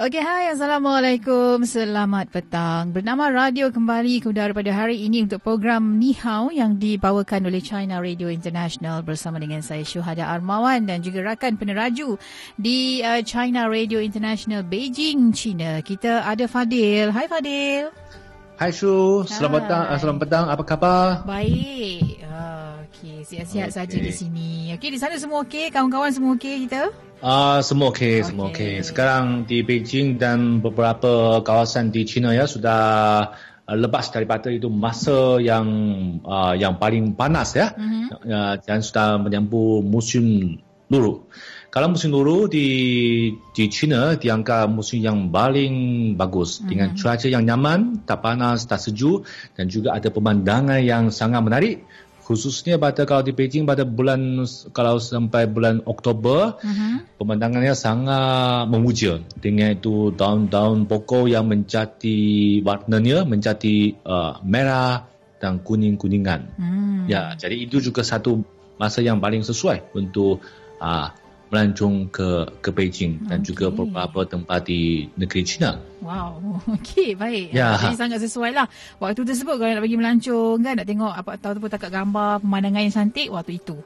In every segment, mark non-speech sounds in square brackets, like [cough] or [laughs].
Okey, hai. Assalamualaikum. Selamat petang. Bernama Radio kembali ke udara pada hari ini untuk program Ni Hao yang dibawakan oleh China Radio International bersama dengan saya Syuhada Armawan dan juga rakan peneraju di uh, China Radio International Beijing, China. Kita ada Fadil. Hai Fadil. Hai Shu, selamat petang. Uh, selamat petang. Apa khabar? Baik. Uh, okey, sihat-sihat okay. saja di sini. Okey, di sana semua okey? Kawan-kawan semua okey kita? Ah, uh, semua okey, semua okey. Okay. Sekarang di Beijing dan beberapa kawasan di China ya sudah uh, lepas daripada itu masa yang uh, yang paling panas ya. Mm-hmm. Uh, dan sudah menyambut musim luru. Kalau musim luru di di China dianggap musim yang paling bagus mm-hmm. dengan cuaca yang nyaman, tak panas, tak sejuk dan juga ada pemandangan yang sangat menarik khususnya pada kalau di Beijing pada bulan kalau sampai bulan Oktober uh-huh. pemandangannya sangat memuja dengan itu daun-daun pokok yang menjadi warnanya menjadi uh, merah dan kuning-kuningan. Hmm. Ya, jadi itu juga satu masa yang paling sesuai untuk uh, melancong ke ke Beijing dan okay. juga beberapa tempat di negeri China. Wow, [laughs] okey, baik. Ya. Jadi sangat sesuai lah. Waktu tersebut kalau nak pergi melancong kan, nak tengok apa tahu tu takat gambar pemandangan yang cantik waktu itu.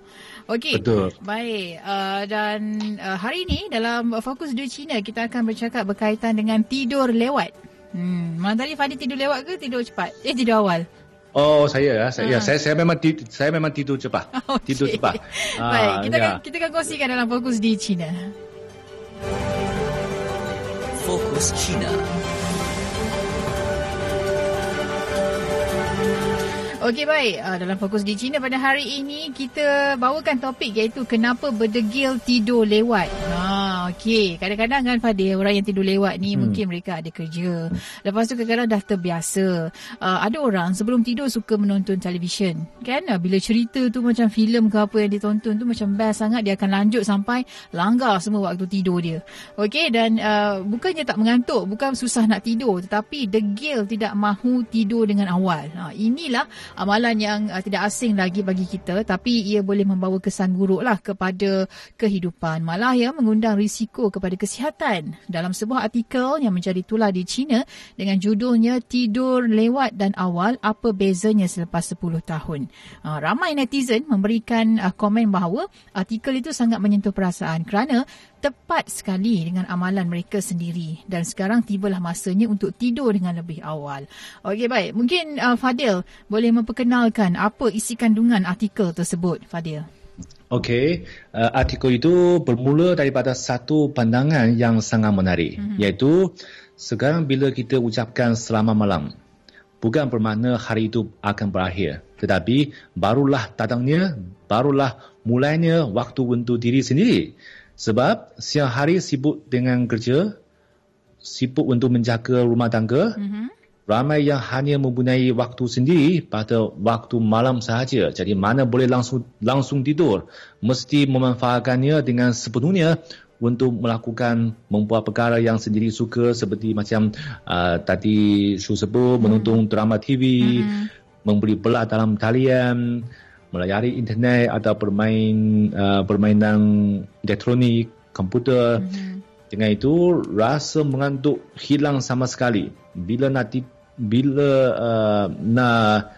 Okey. Betul. Baik. Uh, dan uh, hari ini dalam fokus di China kita akan bercakap berkaitan dengan tidur lewat. Hmm, mana tadi Fadi tidur lewat ke tidur cepat? Eh tidur awal. Oh saya ya saya, ya, saya saya memang tidur, saya memang tidur cepat [laughs] okay. tidur cepat. Baik uh, kita ya. akan kita akan kongsikan dalam fokus di China. Fokus China. Okey baik, uh, dalam fokus di China pada hari ini kita bawakan topik iaitu kenapa berdegil tidur lewat. Ha okey, kadang-kadang kan pada orang yang tidur lewat ni hmm. mungkin mereka ada kerja. Lepas tu kadang-kadang dah terbiasa. Uh, ada orang sebelum tidur suka menonton televisyen. Kan uh, bila cerita tu macam filem ke apa yang ditonton tu macam best sangat dia akan lanjut sampai langgar semua waktu tidur dia. Okey dan uh, bukannya tak mengantuk, bukan susah nak tidur tetapi degil tidak mahu tidur dengan awal. Ha inilah amalan yang uh, tidak asing lagi bagi kita tapi ia boleh membawa kesan buruk lah kepada kehidupan. Malah ya mengundang risiko kepada kesihatan. Dalam sebuah artikel yang menjadi tular di China dengan judulnya tidur lewat dan awal apa bezanya selepas 10 tahun? Uh, ramai netizen memberikan uh, komen bahawa artikel itu sangat menyentuh perasaan kerana tepat sekali dengan amalan mereka sendiri dan sekarang tibalah masanya untuk tidur dengan lebih awal. Okey baik, mungkin uh, Fadil boleh memperkenalkan apa isi kandungan artikel tersebut, Fadil. Okey, uh, artikel itu bermula daripada satu pandangan yang sangat menarik mm-hmm. iaitu sekarang bila kita ucapkan selamat malam bukan bermakna hari itu akan berakhir tetapi barulah datangnya barulah mulainya waktu untuk diri sendiri sebab siang hari sibuk dengan kerja, sibuk untuk menjaga rumah tangga. Mm-hmm. Ramai yang hanya mempunyai waktu sendiri pada waktu malam sahaja. Jadi mana boleh langsung langsung tidur. Mesti memanfaatkannya dengan sepenuhnya untuk melakukan membuat perkara yang sendiri suka seperti macam uh, tadi Shu sebut, mm-hmm. menonton drama TV, mm-hmm. membeli belah dalam talian, melayari internet atau bermain uh, permainan elektronik, komputer. Mm-hmm. Dengan itu rasa mengantuk hilang sama sekali. Bila nak ti- bila uh, nak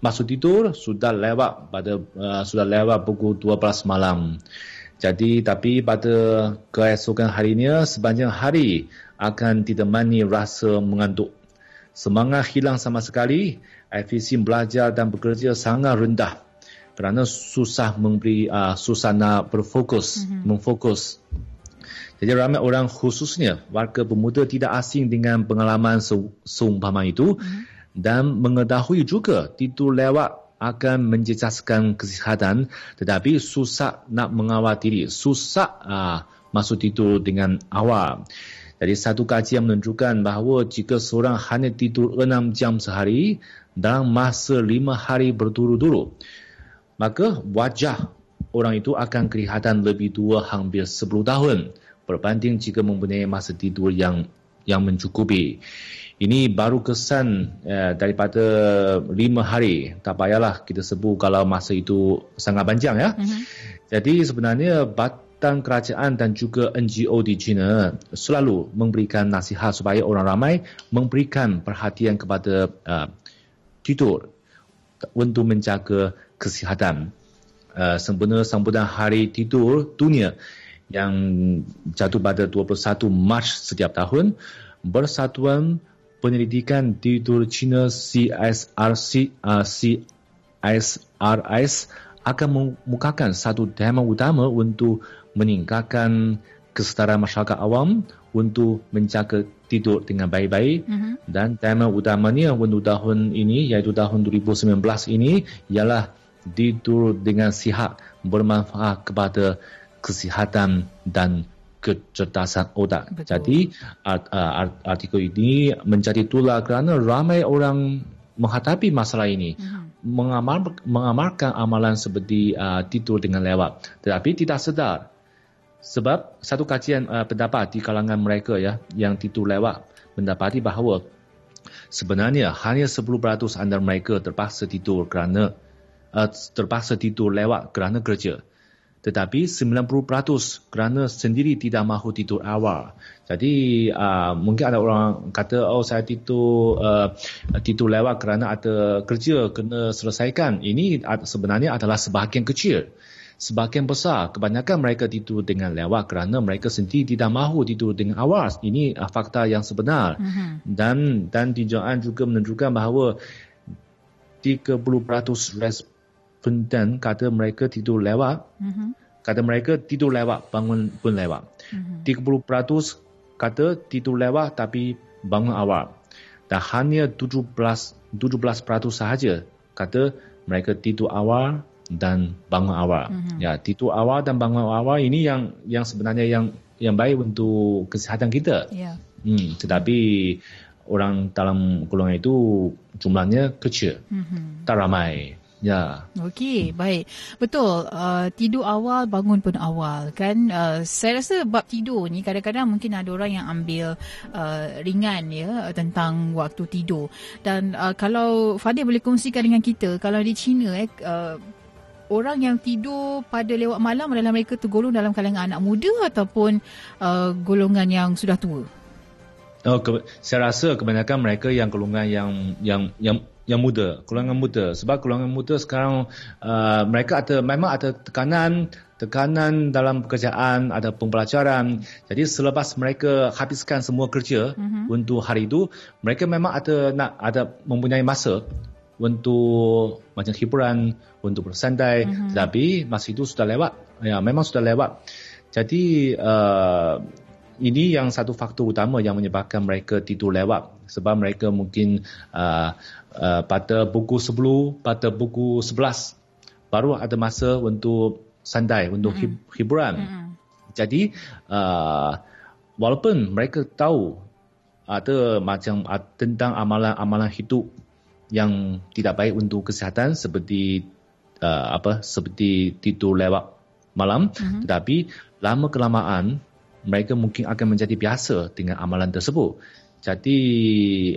masuk tidur sudah lewat pada uh, sudah lewat pukul 12 malam. Jadi tapi pada keesokan harinya sepanjang hari akan ditemani rasa mengantuk. Semangat hilang sama sekali, efisien belajar dan bekerja sangat rendah kerana susah memberi uh, susah nak berfokus mm-hmm. memfokus jadi ramai orang khususnya warga pemuda tidak asing dengan pengalaman seumpama itu mm-hmm. dan mengetahui juga tidur lewat akan menjejaskan kesihatan tetapi susah nak mengawal diri susah uh, masuk tidur dengan awal jadi satu kajian menunjukkan bahawa jika seorang hanya tidur 6 jam sehari dalam masa 5 hari berturut-turut maka wajah orang itu akan kelihatan lebih tua hampir 10 tahun berbanding jika mempunyai masa tidur yang yang mencukupi. ini baru kesan uh, daripada lima hari. Tak payahlah kita sebut kalau masa itu sangat panjang ya. Uh-huh. Jadi sebenarnya batang kerajaan dan juga NGO di China selalu memberikan nasihat supaya orang ramai memberikan perhatian kepada uh, tidur untuk menjaga kesihatan. Uh, sempena sambutan hari tidur dunia yang jatuh pada 21 Mac setiap tahun, Bersatuan Penyelidikan Tidur China CSRC uh, CSRS akan memukakan satu tema utama untuk meningkatkan kesetaraan masyarakat awam untuk menjaga tidur dengan baik-baik uh-huh. dan tema utamanya untuk tahun ini iaitu tahun 2019 ini ialah tidur dengan sihat bermanfaat kepada kesihatan dan kecerdasan otak. Betul. Jadi art, art, artikel ini menjadi tular kerana ramai orang menghadapi masalah ini. Uh-huh. Mengamal, mengamalkan amalan seperti uh, tidur dengan lewat. Tetapi tidak sedar. Sebab satu kajian uh, pendapat di kalangan mereka ya yang tidur lewat mendapati bahawa sebenarnya hanya 10% antara mereka terpaksa tidur kerana uh, terpaksa tidur lewat kerana kerja tetapi 90% kerana sendiri tidak mahu tidur awal. Jadi uh, mungkin ada orang kata oh saya tidur uh, tidur lewat kerana ada kerja kena selesaikan. Ini sebenarnya adalah sebahagian kecil. Sebahagian besar kebanyakan mereka tidur dengan lewat kerana mereka sendiri tidak mahu tidur dengan awal. Ini uh, fakta yang sebenar. Uh-huh. Dan dan tinjauan juga menunjukkan bahawa 30% responden kata mereka tidur lewat. Uh-huh. Kata mereka tidur lewat, bangun pun lewat. Uh-huh. 30% kata tidur lewat tapi bangun awal. Dan hanya 17% 17% sahaja kata mereka tidur awal dan bangun awal. Uh-huh. Ya, tidur awal dan bangun awal ini yang yang sebenarnya yang yang baik untuk kesihatan kita. Yeah. Hmm, tetapi orang dalam golongan itu jumlahnya kecil. Uh-huh. Tak ramai. Ya. Okey, baik. Betul. Uh, tidur awal, bangun pun awal. Kan uh, saya rasa bab tidur ni kadang-kadang mungkin ada orang yang ambil uh, ringan ya tentang waktu tidur. Dan uh, kalau Fadil boleh kongsikan dengan kita, kalau di China eh uh, orang yang tidur pada lewat malam adalah mereka tergolong dalam kalangan anak muda ataupun uh, golongan yang sudah tua. Oh, ke, saya rasa kebanyakan mereka yang golongan yang yang yang yang muda, golongan muda. Sebab golongan muda sekarang uh, mereka ada memang ada tekanan tekanan dalam pekerjaan, ada pembelajaran. Jadi selepas mereka habiskan semua kerja uh-huh. untuk hari itu, mereka memang ada nak ada mempunyai masa untuk macam hiburan, untuk bersantai. Uh-huh. Tetapi masa itu sudah lewat. Ya, memang sudah lewat. Jadi uh, ini yang satu faktor utama yang menyebabkan mereka tidur lewat sebab mereka mungkin uh, uh, pada pukul 10 pada pukul 11 baru ada masa untuk santai untuk mm-hmm. hiburan mm-hmm. jadi uh, walaupun mereka tahu ada macam uh, tentang amalan-amalan hidup yang tidak baik untuk kesihatan seperti uh, apa seperti tidur lewat malam mm-hmm. tetapi lama kelamaan mereka mungkin akan menjadi biasa dengan amalan tersebut. Jadi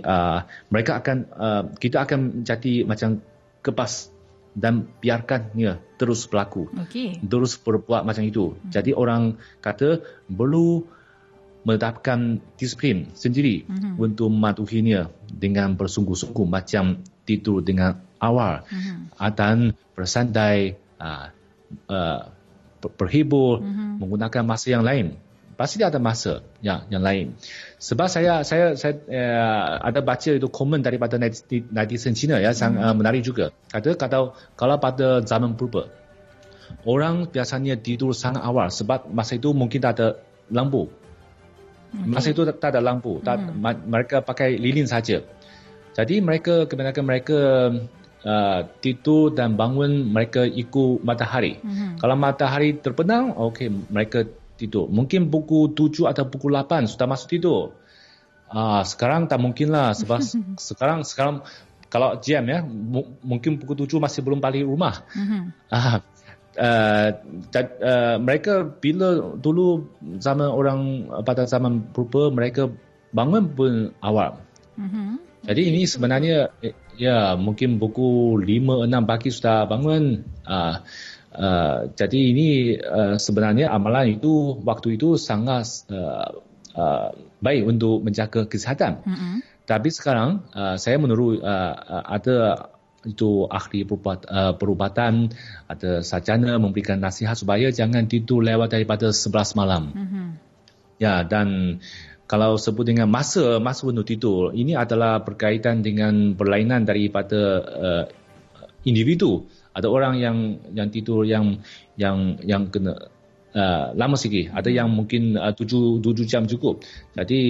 uh, mereka akan uh, kita akan menjadi macam kepas dan biarkannya terus berlaku. Okay. Terus berbuat macam itu. Hmm. Jadi orang kata perlu menetapkan disiplin sendiri hmm. untuk mematuhinya dengan bersungguh-sungguh macam tidur dengan awal hmm. dan bersantai uh, uh, berhibur hmm. menggunakan masa yang lain pasti dia ada masa yang yang lain. Sebab saya saya saya uh, ada baca itu komen daripada netizen Cina ya, yang uh, menarik juga. Kata kata kalau pada zaman purba orang biasanya tidur sangat awal sebab masa itu mungkin tak ada lampu. Masa itu tak ada lampu, tak, hmm. mereka pakai lilin saja. Jadi mereka kebanyakan mereka uh, tidur dan bangun mereka ikut matahari. Hmm. Kalau matahari terbenam, okey mereka tidur. Mungkin pukul 7 atau pukul 8 sudah masuk tidur. Ah, sekarang tak mungkin lah sebab [laughs] sekarang sekarang kalau jam ya mungkin pukul 7 masih belum balik rumah. Mm-hmm. Ah, uh, uh, mereka bila dulu zaman orang pada zaman purba mereka bangun pun awal. Mm-hmm. Jadi ini sebenarnya ya mungkin pukul 5 6 pagi sudah bangun. Uh, uh, jadi ini uh, sebenarnya amalan itu waktu itu sangat uh, uh, baik untuk menjaga kesihatan. Mm-hmm. Tapi sekarang uh, saya menurut uh, ada itu ahli perubat, uh, perubatan ada sarjana memberikan nasihat supaya jangan tidur lewat daripada 11 malam. Mm-hmm. Ya dan kalau sebut dengan masa masa untuk tidur ini adalah berkaitan dengan berlainan daripada uh, individu. Ada orang yang yang tidur yang yang yang kena uh, lama sikit. Ada yang mungkin uh, tujuh, tujuh jam cukup. Jadi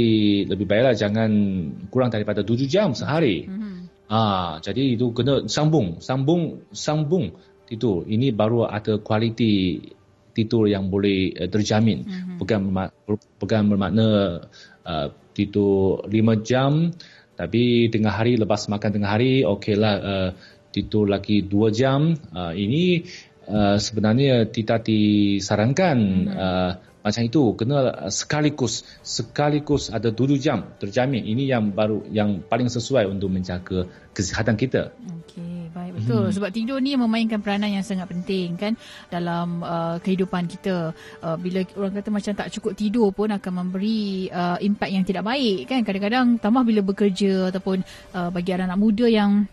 lebih baiklah jangan kurang daripada tujuh jam sehari. Mm-hmm. Ah, jadi itu kena sambung, sambung, sambung tidur. Ini baru ada kualiti tidur yang boleh uh, terjamin. Mm-hmm. Bukan bukan bermakna uh, tidur lima jam, tapi tengah hari lepas makan tengah hari, okeylah uh, tidur lagi dua jam. Uh, ini uh, sebenarnya tidak disarankan. Mm-hmm. Uh, macam itu kena sekaligus sekaligus ada tujuh jam terjamin ini yang baru yang paling sesuai untuk menjaga kesihatan kita. Okey, baik betul. Hmm. Sebab tidur ni memainkan peranan yang sangat penting kan dalam uh, kehidupan kita. Uh, bila orang kata macam tak cukup tidur pun akan memberi uh, impak yang tidak baik kan. Kadang-kadang tambah bila bekerja ataupun uh, bagi anak-anak muda yang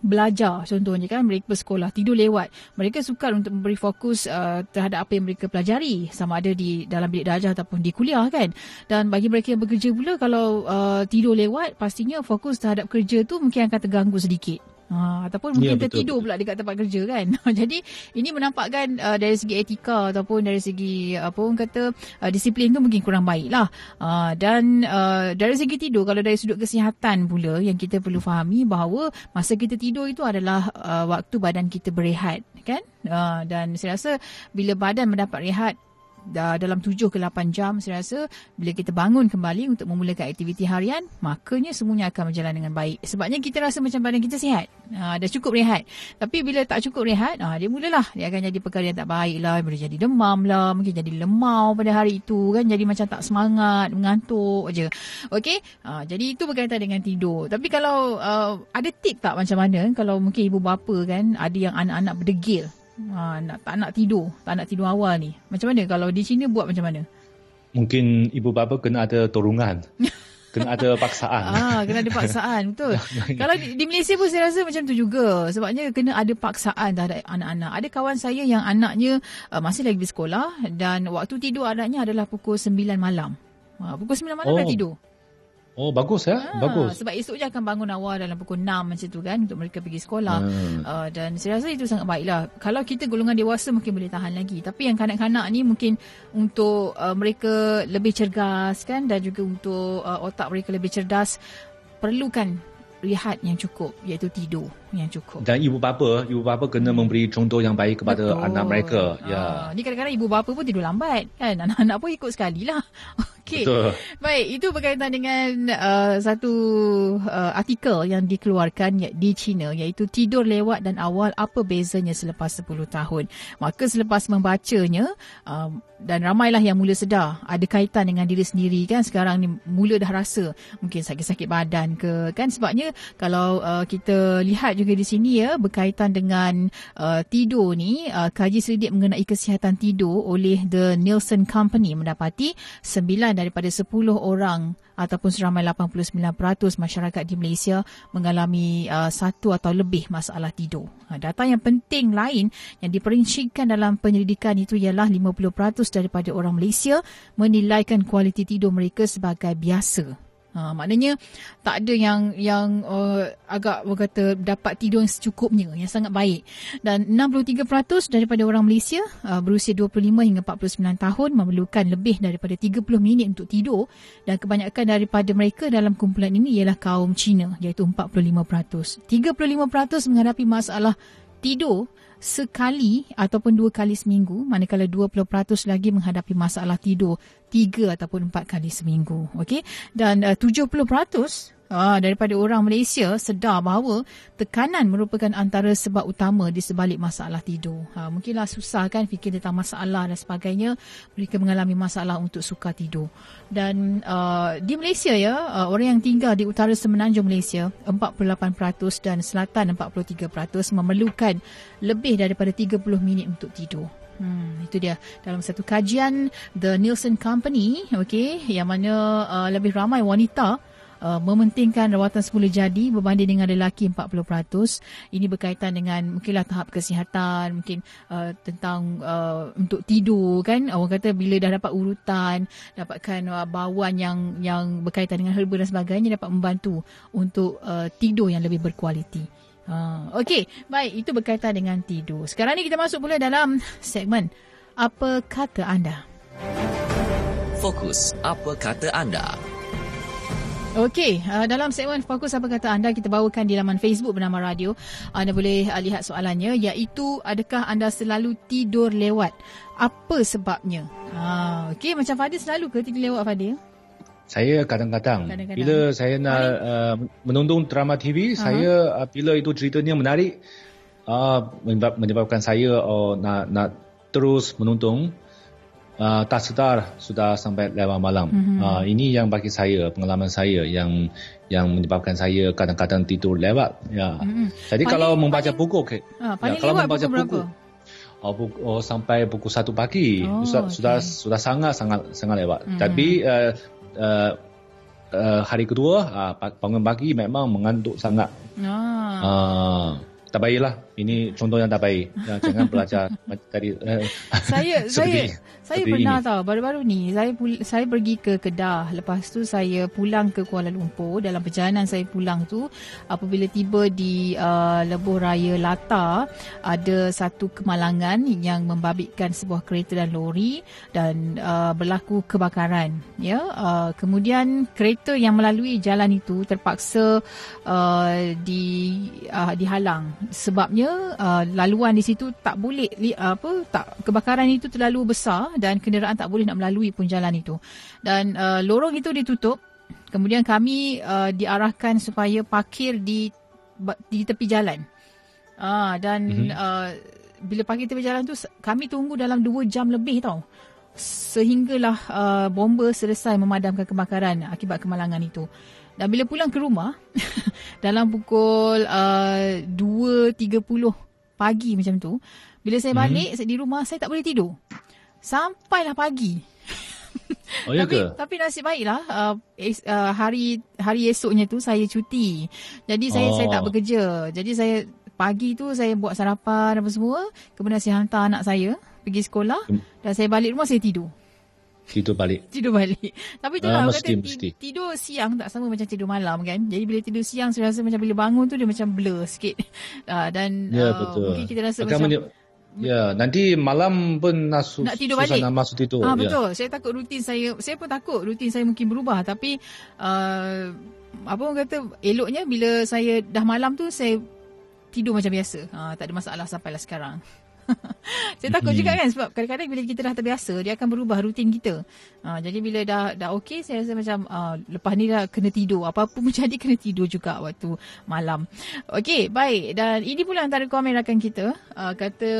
belajar. Contohnya kan mereka bersekolah tidur lewat. Mereka sukar untuk memberi fokus uh, terhadap apa yang mereka pelajari. Sama ada di dalam bilik darjah ataupun di kuliah kan. Dan bagi mereka yang bekerja pula kalau uh, tidur lewat pastinya fokus terhadap kerja tu mungkin akan terganggu sedikit Ha, ataupun mungkin ya, tertidur pula dekat tempat kerja kan. [laughs] Jadi ini menampakkan uh, dari segi etika ataupun dari segi apa orang kata uh, disiplin tu mungkin kurang baik lah. Uh, dan uh, dari segi tidur kalau dari sudut kesihatan pula yang kita perlu fahami bahawa masa kita tidur itu adalah uh, waktu badan kita berehat kan. Uh, dan saya rasa bila badan mendapat rehat dalam 7 ke 8 jam saya rasa bila kita bangun kembali untuk memulakan aktiviti harian makanya semuanya akan berjalan dengan baik. Sebabnya kita rasa macam badan kita sihat. Ha, dah cukup rehat. Tapi bila tak cukup rehat ha, dia mulalah. Dia akan jadi perkara yang tak baik lah. Boleh jadi demam lah. Mungkin jadi lemau pada hari itu kan. Jadi macam tak semangat mengantuk je. Okey, ha, jadi itu berkaitan dengan tidur. Tapi kalau uh, ada tip tak macam mana? Kalau mungkin ibu bapa kan ada yang anak-anak berdegil ha, nak, tak nak tidur, tak nak tidur awal ni. Macam mana kalau di sini buat macam mana? Mungkin ibu bapa kena ada torungan. [laughs] kena ada paksaan. Ah, kena ada paksaan, betul. [laughs] kalau di, di Malaysia pun saya rasa macam tu juga. Sebabnya kena ada paksaan terhadap anak-anak. Ada kawan saya yang anaknya uh, masih lagi di sekolah dan waktu tidur anaknya adalah pukul 9 malam. Ha, pukul 9 malam oh. dah tidur. Oh bagus ya, ha, bagus. Sebab esok je akan bangun awal dalam pukul 6 macam tu kan untuk mereka pergi sekolah. Hmm. Uh, dan saya rasa itu sangat baiklah. Kalau kita golongan dewasa mungkin boleh tahan lagi. Tapi yang kanak-kanak ni mungkin untuk uh, mereka lebih cergas kan dan juga untuk uh, otak mereka lebih cerdas perlukan rehat yang cukup iaitu tidur yang cukup. Dan ibu bapa, ibu bapa kena hmm. memberi contoh yang baik kepada Betul. anak mereka. Ya. Ha, ni kadang-kadang ibu bapa pun tidur lambat kan. [laughs] Anak-anak pun ikut sekali lah. Okey. Baik, itu berkaitan dengan uh, satu uh, artikel yang dikeluarkan di China iaitu tidur lewat dan awal apa bezanya selepas 10 tahun. Maka selepas membacanya uh, dan ramailah yang mula sedar ada kaitan dengan diri sendiri kan sekarang ni mula dah rasa mungkin sakit-sakit badan ke kan sebabnya kalau uh, kita lihat juga di sini ya berkaitan dengan uh, tidur ni uh, kaji selidik mengenai kesihatan tidur oleh The Nielsen Company mendapati 9 daripada 10 orang ataupun seramai 89% masyarakat di Malaysia mengalami uh, satu atau lebih masalah tidur. Uh, data yang penting lain yang diperincikan dalam penyelidikan itu ialah 50% daripada orang Malaysia menilaikan kualiti tidur mereka sebagai biasa Ha, maknanya tak ada yang yang uh, agak berkata dapat tidur yang secukupnya, yang sangat baik. Dan 63% daripada orang Malaysia uh, berusia 25 hingga 49 tahun memerlukan lebih daripada 30 minit untuk tidur dan kebanyakan daripada mereka dalam kumpulan ini ialah kaum Cina iaitu 45%. 35% menghadapi masalah tidur sekali ataupun dua kali seminggu manakala 20% lagi menghadapi masalah tidur tiga ataupun empat kali seminggu okey? Dan uh, 70% uh, daripada orang Malaysia sedar bahawa tekanan merupakan antara sebab utama di sebalik masalah tidur. Uh, mungkinlah susah kan fikir tentang masalah dan sebagainya. Mereka mengalami masalah untuk suka tidur. Dan uh, di Malaysia ya, uh, orang yang tinggal di utara semenanjung Malaysia, 48% dan selatan 43% memerlukan lebih daripada 30 minit untuk tidur. Hmm, itu dia dalam satu kajian The Nielsen Company, okay, yang mana uh, lebih ramai wanita uh, mementingkan rawatan semula jadi berbanding dengan lelaki 40%. Ini berkaitan dengan mungkinlah tahap kesihatan, mungkin uh, tentang uh, untuk tidur kan. Orang kata bila dah dapat urutan, dapatkan uh, bauan yang yang berkaitan dengan herba dan sebagainya dapat membantu untuk uh, tidur yang lebih berkualiti. Ha, Okey, baik itu berkaitan dengan tidur. Sekarang ni kita masuk pula dalam segmen apa kata anda? Fokus apa kata anda? Okey, uh, dalam segmen fokus apa kata anda kita bawakan di laman Facebook bernama Radio. Anda boleh uh, lihat soalannya iaitu adakah anda selalu tidur lewat? Apa sebabnya? Ha, okey, macam Fadil selalu ke tidur lewat Fadil? Saya kadang-kadang, kadang-kadang. bila saya nak uh, menonton drama TV, uh-huh. saya uh, bila itu ceritanya menarik, uh, menyebabkan saya uh, nak nak terus menonton. Uh, tak sedar sudah sampai lewat malam. Uh-huh. Uh, ini yang bagi saya pengalaman saya yang yang menyebabkan saya kadang-kadang tidur lewat. Ya. Uh-huh. Jadi paling, kalau membaca paling, buku, okay. uh, ya, kalau membaca buku, Oh, buku, oh, sampai pukul satu pagi oh, sudah, okay. sudah sudah sangat sangat sangat lewat. Uh-huh. Tapi uh, uh, uh, hari kedua uh, bangun pagi memang mengantuk sangat. Ah. Uh, tak baiklah. Ini contoh yang tak baik. Jangan [laughs] belajar tadi. Uh, saya [laughs] saya saya pernah ini. tahu baru-baru ni saya saya pergi ke Kedah. Lepas tu saya pulang ke Kuala Lumpur. Dalam perjalanan saya pulang tu apabila tiba di uh, Lebuh Raya Lata ada satu kemalangan yang membabitkan sebuah kereta dan lori dan uh, berlaku kebakaran. Ya, uh, kemudian kereta yang melalui jalan itu terpaksa uh, di uh, dihalang sebabnya uh, laluan di situ tak boleh uh, apa tak kebakaran itu terlalu besar dan kenderaan tak boleh nak melalui pun jalan itu. Dan uh, lorong itu ditutup. Kemudian kami uh, diarahkan supaya parkir di di tepi jalan. Ah dan mm-hmm. uh, bila parkir tepi jalan tu kami tunggu dalam 2 jam lebih tau. Sehinggalah uh, bomba selesai memadamkan kebakaran akibat kemalangan itu. Dan bila pulang ke rumah [laughs] dalam pukul uh, 2.30 pagi macam tu, bila saya mhm. balik mm-hmm. di rumah saya tak boleh tidur. Sampailah pagi. Oh ya ke? Tapi nasib baiklah uh, es, uh, hari hari esoknya tu saya cuti. Jadi saya oh. saya tak oh. bekerja. Jadi saya pagi tu saya buat sarapan apa semua, kemudian saya hantar anak saya pergi sekolah hmm. dan saya balik rumah saya tidur. Tidur balik. Tidur balik. [laughs] Tapi tu uh, mesti, kata mesti. tidur siang tak sama macam tidur malam kan. Jadi bila tidur siang saya rasa macam bila bangun tu dia macam blur sikit. Uh, [laughs] dan ya, uh, betul. mungkin kita rasa Akan macam Ya, nanti malam pun nak, su- nak tidur balik. Nak masuk tidur. Ah, ya. betul. Saya takut rutin saya, saya pun takut rutin saya mungkin berubah. Tapi, uh, apa orang kata, eloknya bila saya dah malam tu, saya tidur macam biasa. Uh, tak ada masalah sampailah sekarang. [laughs] [laughs] saya takut hmm. juga kan sebab kadang-kadang bila kita dah terbiasa dia akan berubah rutin kita. Ha, jadi bila dah dah okey saya rasa macam uh, lepas ni dah kena tidur. Apa-apa pun [laughs] jadi kena tidur juga waktu malam. Okey, baik dan ini pula antara komen rakan kita. Uh, kata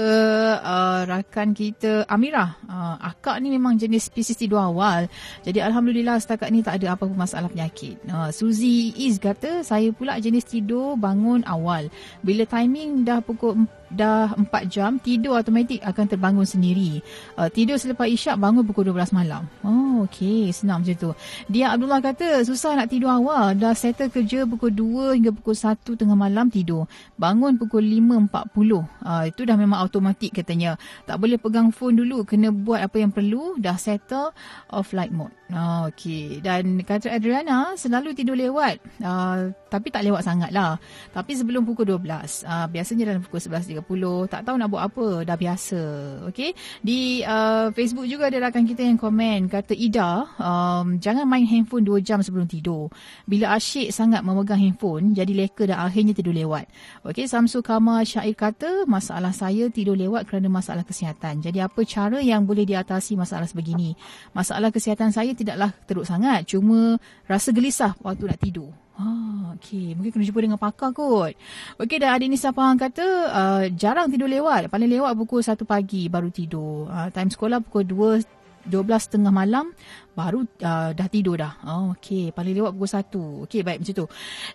uh, rakan kita Amirah, uh, akak ni memang jenis spesies tidur awal. Jadi alhamdulillah setakat ni tak ada apa-apa masalah penyakit. Uh, Suzy Is kata saya pula jenis tidur bangun awal. Bila timing dah pukul dah 4 jam tidur automatik akan terbangun sendiri. Uh, tidur selepas isyak bangun pukul 12 malam. Oh okey, senang macam tu. Dia Abdullah kata susah nak tidur awal. Dah settle kerja pukul 2 hingga pukul 1 tengah malam tidur. Bangun pukul 5.40. Uh, itu dah memang automatik katanya. Tak boleh pegang phone dulu, kena buat apa yang perlu, dah settle off flight mode. Oh, okey. Dan kata Adriana selalu tidur lewat. Uh, tapi tak lewat sangat lah. Tapi sebelum pukul 12. Uh, biasanya dalam pukul 11.30. Tak tahu nak buat apa. Dah biasa. Okey. Di uh, Facebook juga ada rakan kita yang komen. Kata Ida, um, jangan main handphone 2 jam sebelum tidur. Bila asyik sangat memegang handphone, jadi leka dan akhirnya tidur lewat. Okey. Samsul Kama Syair kata, masalah saya tidur lewat kerana masalah kesihatan. Jadi apa cara yang boleh diatasi masalah sebegini? Masalah kesihatan saya tidaklah teruk sangat. Cuma rasa gelisah waktu nak tidur. Ah, okey. Mungkin kena jumpa dengan pakar kot. Okey, dah ada Nisa Pahang kata uh, jarang tidur lewat. Paling lewat pukul 1 pagi baru tidur. Uh, time sekolah pukul 2 12.30 malam baru uh, dah tidur dah. Oh, okey. Paling lewat pukul 1. Okey, baik macam tu.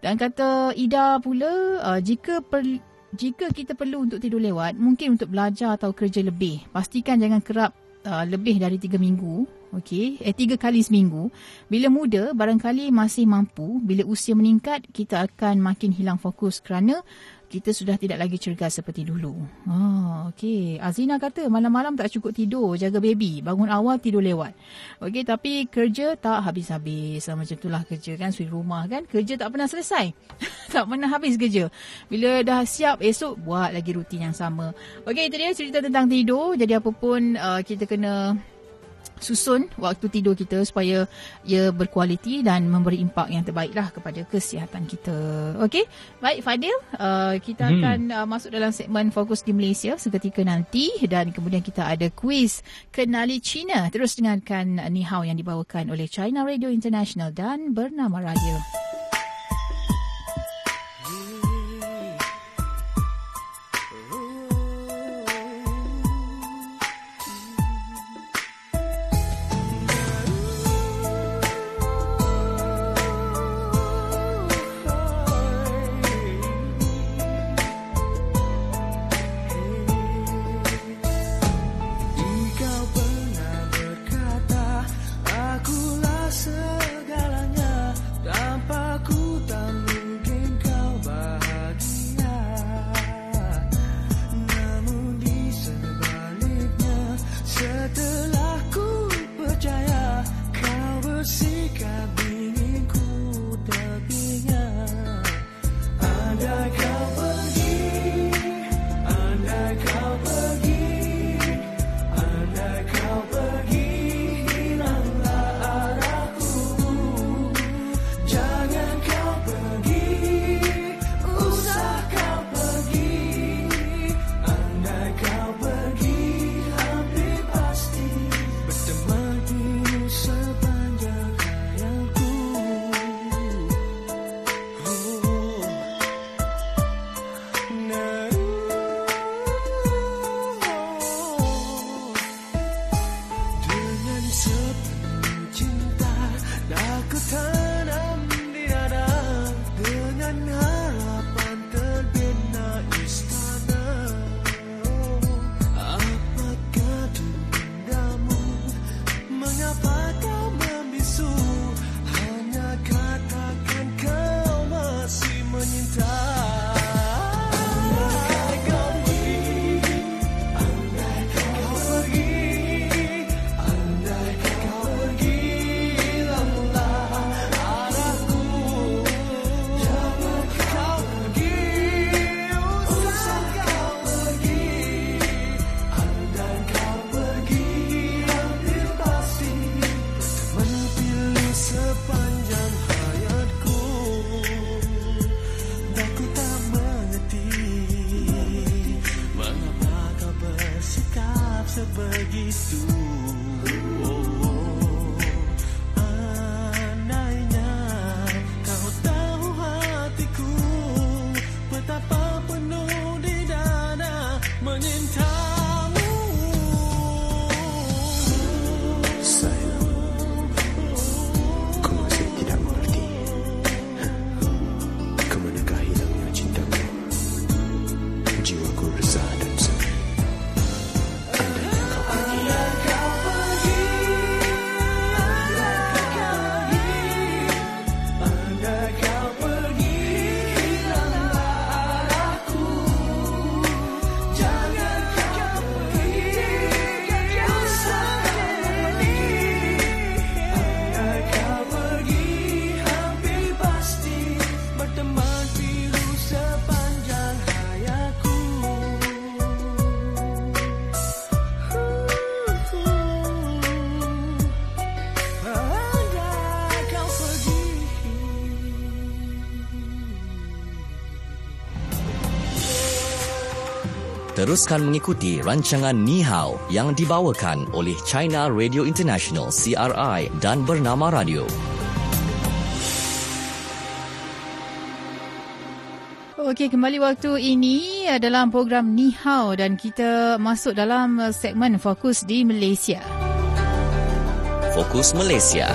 Dan kata Ida pula, uh, jika per, jika kita perlu untuk tidur lewat, mungkin untuk belajar atau kerja lebih. Pastikan jangan kerap uh, lebih dari 3 minggu okey eh tiga kali seminggu bila muda barangkali masih mampu bila usia meningkat kita akan makin hilang fokus kerana kita sudah tidak lagi cergas seperti dulu. Oh, okey. Azina kata malam-malam tak cukup tidur, jaga baby. Bangun awal tidur lewat. Okey, tapi kerja tak habis-habis. Macam itulah kerja kan, suri rumah kan. Kerja tak pernah selesai. [laughs] tak pernah habis kerja. Bila dah siap esok, buat lagi rutin yang sama. Okey, itu dia cerita tentang tidur. Jadi apa pun uh, kita kena susun waktu tidur kita supaya ia berkualiti dan memberi impak yang terbaiklah kepada kesihatan kita. Okey, baik Fadil, uh, kita hmm. akan uh, masuk dalam segmen fokus di Malaysia seketika nanti dan kemudian kita ada kuis kenali China. Terus dengarkan Ni Hao yang dibawakan oleh China Radio International dan Bernama Radio. good time. Teruskan mengikuti rancangan Ni Hao yang dibawakan oleh China Radio International CRI dan Bernama Radio. Okey, kembali waktu ini dalam program Ni Hao dan kita masuk dalam segmen fokus di Malaysia. Fokus Malaysia.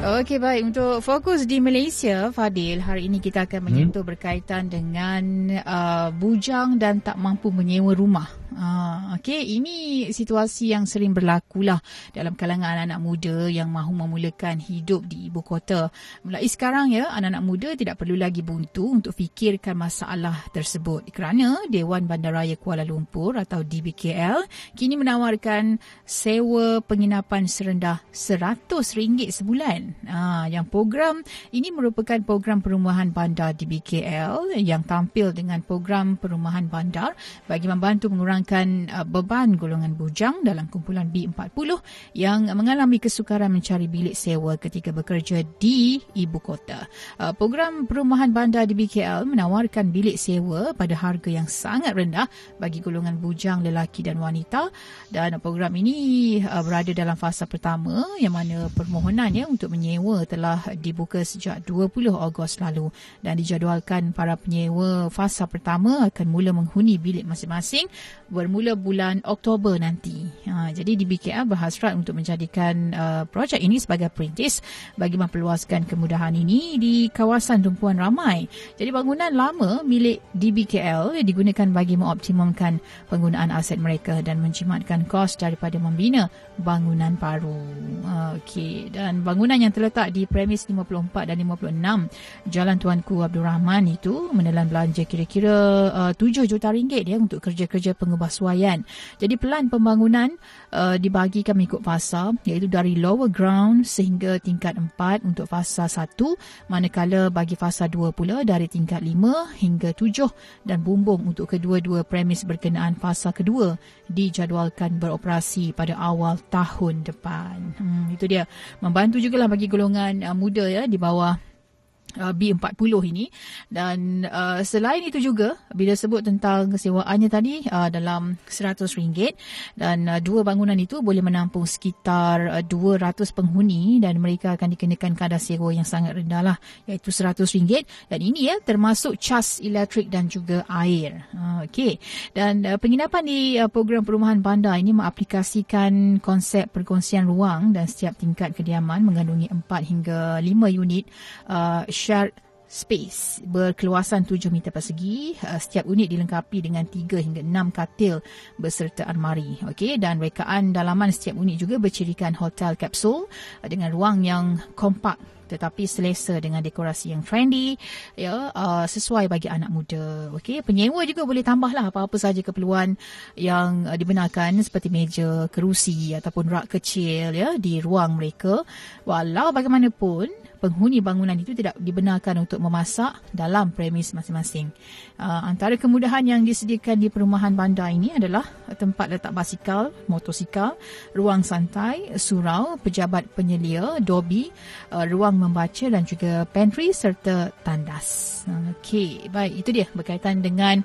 Okey baik untuk fokus di Malaysia Fadil hari ini kita akan menyentuh hmm? berkaitan dengan uh, bujang dan tak mampu menyewa rumah. Uh, Okey. Ini situasi yang sering berlaku lah dalam kalangan anak-anak muda yang mahu memulakan hidup di ibu kota. Mulai sekarang ya anak-anak muda tidak perlu lagi buntu untuk fikirkan masalah tersebut. Kerana Dewan Bandaraya Kuala Lumpur atau DBKL kini menawarkan sewa penginapan serendah RM100 sebulan. Ha, yang program ini merupakan program perumahan bandar di BKL yang tampil dengan program perumahan bandar bagi membantu mengurangkan uh, beban golongan bujang dalam kumpulan B40 yang mengalami kesukaran mencari bilik sewa ketika bekerja di ibu kota. Uh, program perumahan bandar di BKL menawarkan bilik sewa pada harga yang sangat rendah bagi golongan bujang lelaki dan wanita. Dan program ini uh, berada dalam fasa pertama yang mana permohonannya untuk menyewa telah dibuka sejak 20 Ogos lalu. Dan dijadualkan para penyewa fasa pertama akan mula menghuni bilik masing-masing bermula bulan Oktober nanti. Ha, jadi di BKL berhasrat untuk menjadikan uh, projek ini sebagai perintis bagi memperluaskan kemudahan ini di kawasan tumpuan ramai. Jadi bangunan lama milik DBKL digunakan bagi mengoptimumkan penggunaan aset mereka dan menjimatkan kos daripada membina bangunan baru. Okey, dan bangunan yang terletak di premis 54 dan 56 Jalan Tuanku Abdul Rahman itu menelan belanja kira-kira uh, 7 juta ringgit ya untuk kerja-kerja pengubahsuaian. Jadi pelan pembangunan uh, dibahagikan mengikut fasa iaitu dari lower ground sehingga tingkat 4 untuk fasa 1 manakala bagi fasa 2 pula dari tingkat 5 hingga 7 dan bumbung untuk kedua-dua premis berkenaan fasa kedua dijadualkan beroperasi pada awal tahun depan. Hmm, itu dia. Membantu juga lah bagi golongan uh, muda ya di bawah Uh, B40 ini. Dan uh, selain itu juga bila sebut tentang kesewaannya tadi uh, dalam RM100 dan uh, dua bangunan itu boleh menampung sekitar uh, 200 penghuni dan mereka akan dikenakan kadar sewa yang sangat rendah lah iaitu RM100 dan ini ya termasuk cas elektrik dan juga air. Uh, okey. Dan uh, penginapan di uh, program perumahan bandar ini mengaplikasikan konsep perkongsian ruang dan setiap tingkat kediaman mengandungi 4 hingga 5 unit uh, shared space berkeluasan 7 meter persegi. Uh, setiap unit dilengkapi dengan 3 hingga 6 katil berserta almari. Okey dan rekaan dalaman setiap unit juga bercirikan hotel kapsul uh, dengan ruang yang kompak tetapi selesa dengan dekorasi yang trendy ya uh, sesuai bagi anak muda okey penyewa juga boleh tambahlah apa-apa saja keperluan yang uh, dibenarkan seperti meja kerusi ataupun rak kecil ya di ruang mereka walau bagaimanapun penghuni bangunan itu tidak dibenarkan untuk memasak dalam premis masing-masing. Uh, antara kemudahan yang disediakan di perumahan bandar ini adalah tempat letak basikal, motosikal, ruang santai, surau, pejabat penyelia, dobi, uh, ruang membaca dan juga pantry serta tandas. Okey, baik itu dia berkaitan dengan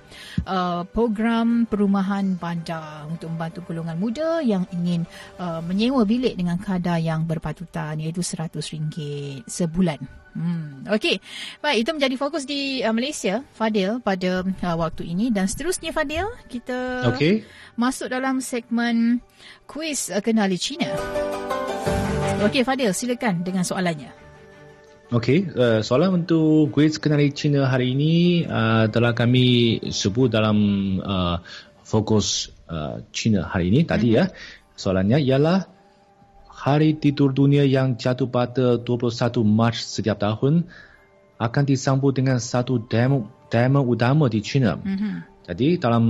uh, program perumahan bandar untuk membantu golongan muda yang ingin uh, menyewa bilik dengan kadar yang berpatutan iaitu RM100 sebulan. Hmm, Okey, baik itu menjadi fokus di uh, Malaysia, Fadil pada uh, waktu ini dan seterusnya Fadil kita okay. masuk dalam segmen kuis uh, kenali China. Okey Fadil, silakan dengan soalannya. Okey, uh, soalan untuk kuis kenali China hari ini uh, telah kami sebut dalam uh, fokus uh, China hari ini tadi mm-hmm. ya. Soalannya ialah Hari Tidur Dunia yang jatuh pada 21 Mac setiap tahun akan disambut dengan satu demo demo utama di China. Mm-hmm. Jadi dalam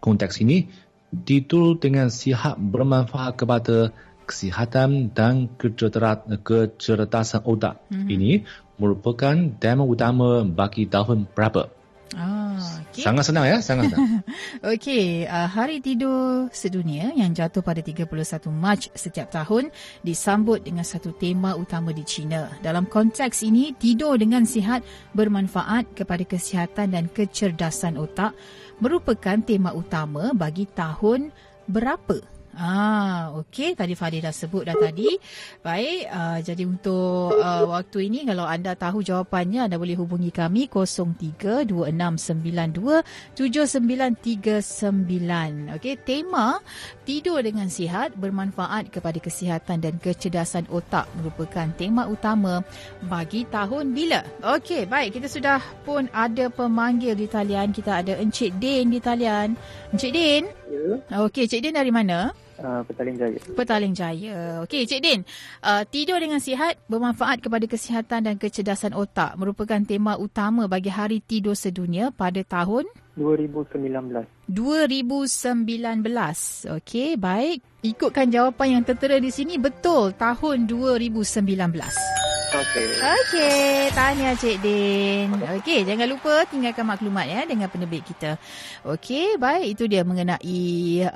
konteks ini tidur dengan sihat bermanfaat kepada kesihatan dan kecerdasan otak mm-hmm. ini merupakan tema utama bagi tahun berapa? Ah. okay. Sangat senang ya, sangat senang. [laughs] Okey, uh, Hari Tidur Sedunia yang jatuh pada 31 Mac setiap tahun disambut dengan satu tema utama di China. Dalam konteks ini, tidur dengan sihat bermanfaat kepada kesihatan dan kecerdasan otak merupakan tema utama bagi tahun berapa Ah, okey. Tadi Fadil dah sebut dah tadi. Baik, uh, jadi untuk uh, waktu ini kalau anda tahu jawapannya anda boleh hubungi kami 0326927939. Okey, tema tidur dengan sihat bermanfaat kepada kesihatan dan kecerdasan otak merupakan tema utama bagi tahun bila. Okey, baik. Kita sudah pun ada pemanggil di talian. Kita ada Encik Din di talian. Encik Din? Ya. Okey, Encik Din dari mana? Uh, Petaling Jaya. Petaling Jaya. Okey, Cik Din. Uh, tidur dengan sihat bermanfaat kepada kesihatan dan kecerdasan otak merupakan tema utama bagi Hari Tidur Sedunia pada tahun 2019. 2019. Okey, baik. Ikutkan jawapan yang tertera di sini betul tahun 2019. Okey. Okey, tanya Cik Din. Okey, jangan lupa tinggalkan maklumat ya dengan penerbit kita. Okey, baik itu dia mengenai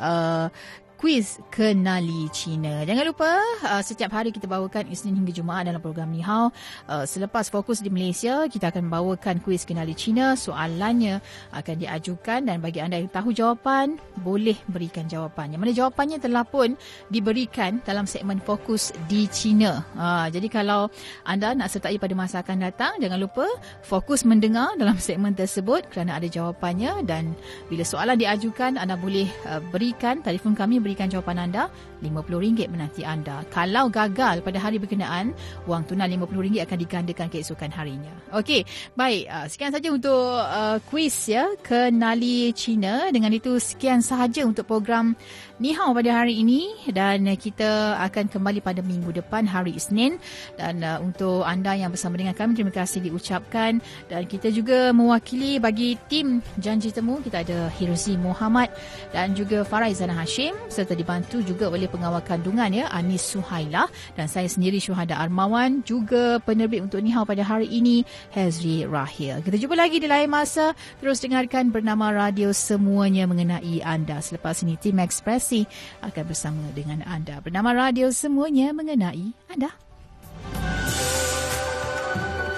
uh, kuis kenali China. Jangan lupa uh, setiap hari kita bawakan Isnin hingga Jumaat dalam program Ni Hao. Uh, selepas fokus di Malaysia, kita akan bawakan kuis kenali China. Soalannya akan diajukan dan bagi anda yang tahu jawapan, boleh berikan jawapannya. Mana jawapannya telah pun diberikan dalam segmen fokus di China. Uh, jadi kalau anda nak sertai pada masa akan datang, jangan lupa fokus mendengar dalam segmen tersebut kerana ada jawapannya dan bila soalan diajukan, anda boleh uh, berikan telefon kami berikan jawapan anda, RM50 menanti anda. Kalau gagal pada hari berkenaan, wang tunai RM50 akan digandakan keesokan harinya. Okey, baik. Uh, sekian saja untuk uh, kuis ya, kenali China. Dengan itu, sekian sahaja untuk program Ni Hao pada hari ini dan kita akan kembali pada minggu depan hari Isnin dan uh, untuk anda yang bersama dengan kami terima kasih diucapkan dan kita juga mewakili bagi tim janji temu kita ada Hirzi Muhammad dan juga Faraizana Hashim serta dibantu juga oleh pengawal kandungan ya Anis Suhaila dan saya sendiri Syuhada Armawan juga penerbit untuk Ni Hao pada hari ini Hazri Rahil. Kita jumpa lagi di lain masa terus dengarkan bernama radio semuanya mengenai anda selepas ini Tim kasih akan bersama dengan anda. Bernama radio semuanya mengenai anda.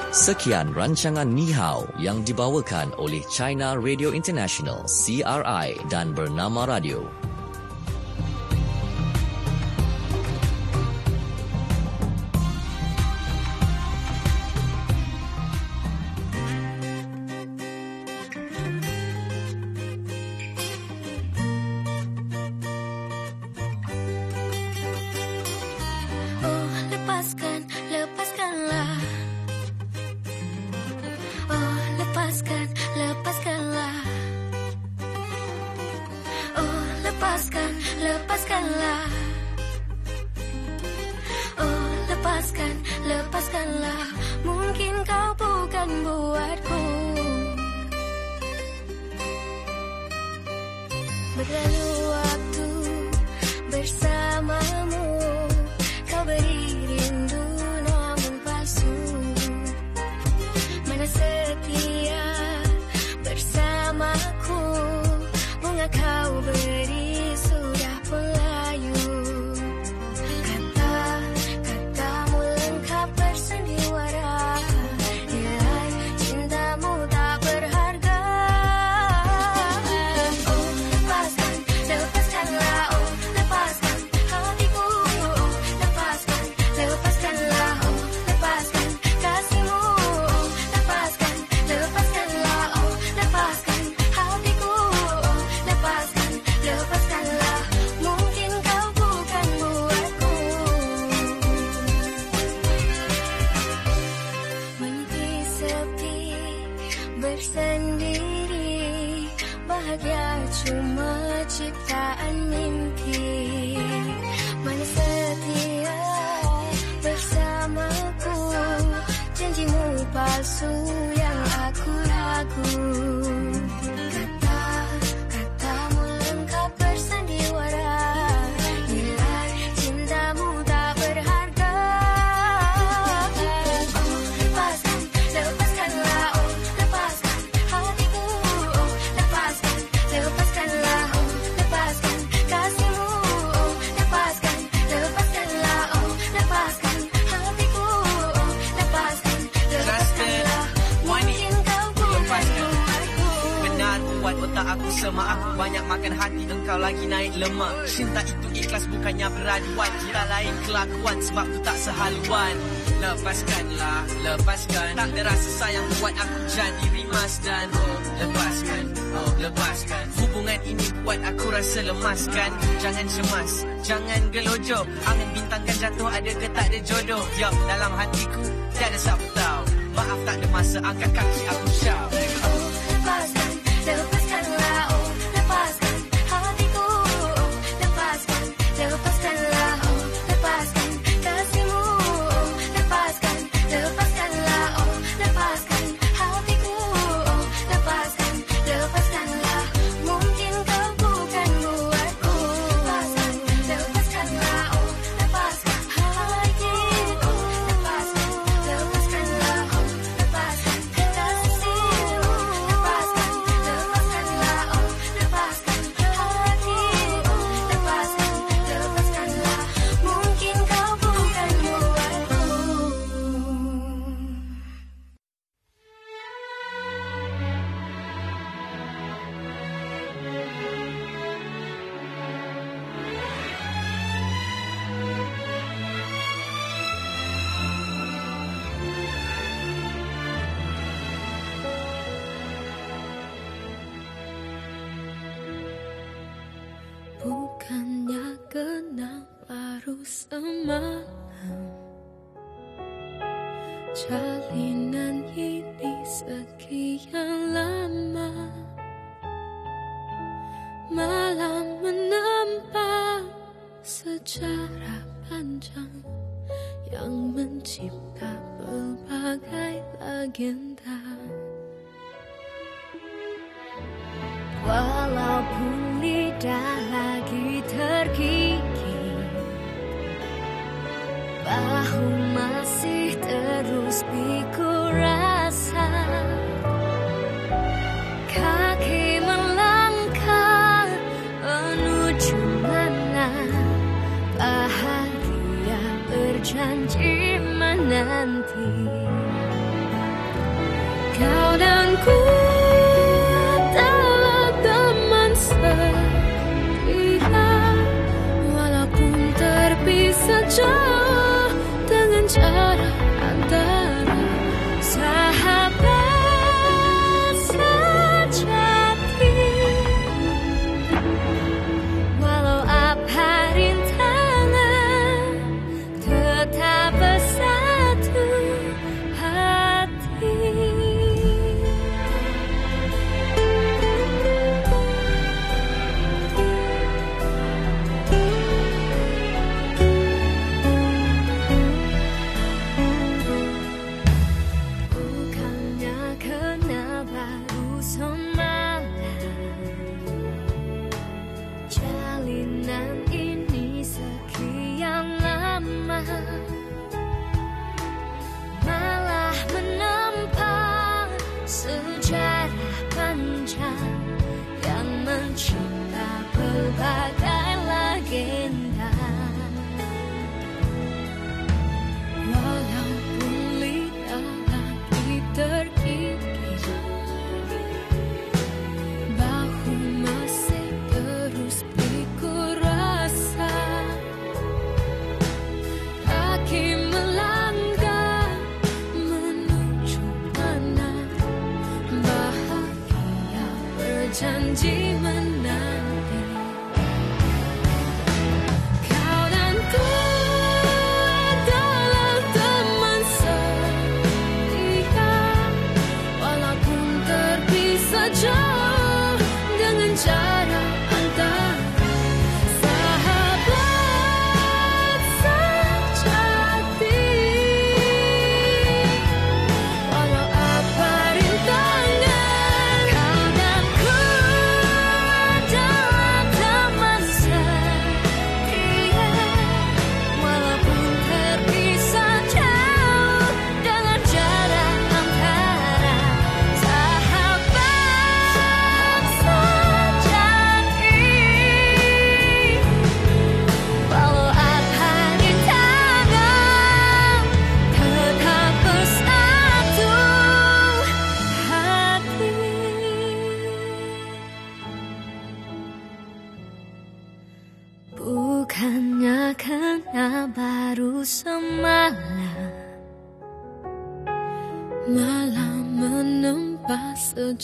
Sekian rancangan Ni Hao yang dibawakan oleh China Radio International CRI dan Bernama Radio. Alaska. jangan cemas Jangan gelojo Angin bintang kan jatuh ada ke tak ada jodoh? Ya, dalam hatiku tiada siapa tahu. Maaf tak ada masa angkat kaki aku shout. 如色满，家里难以你色气样烂漫，马拉门南巴色扎拉半张，阳门紧巴巴巴盖拉根达。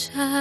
Malam menempa secara panjang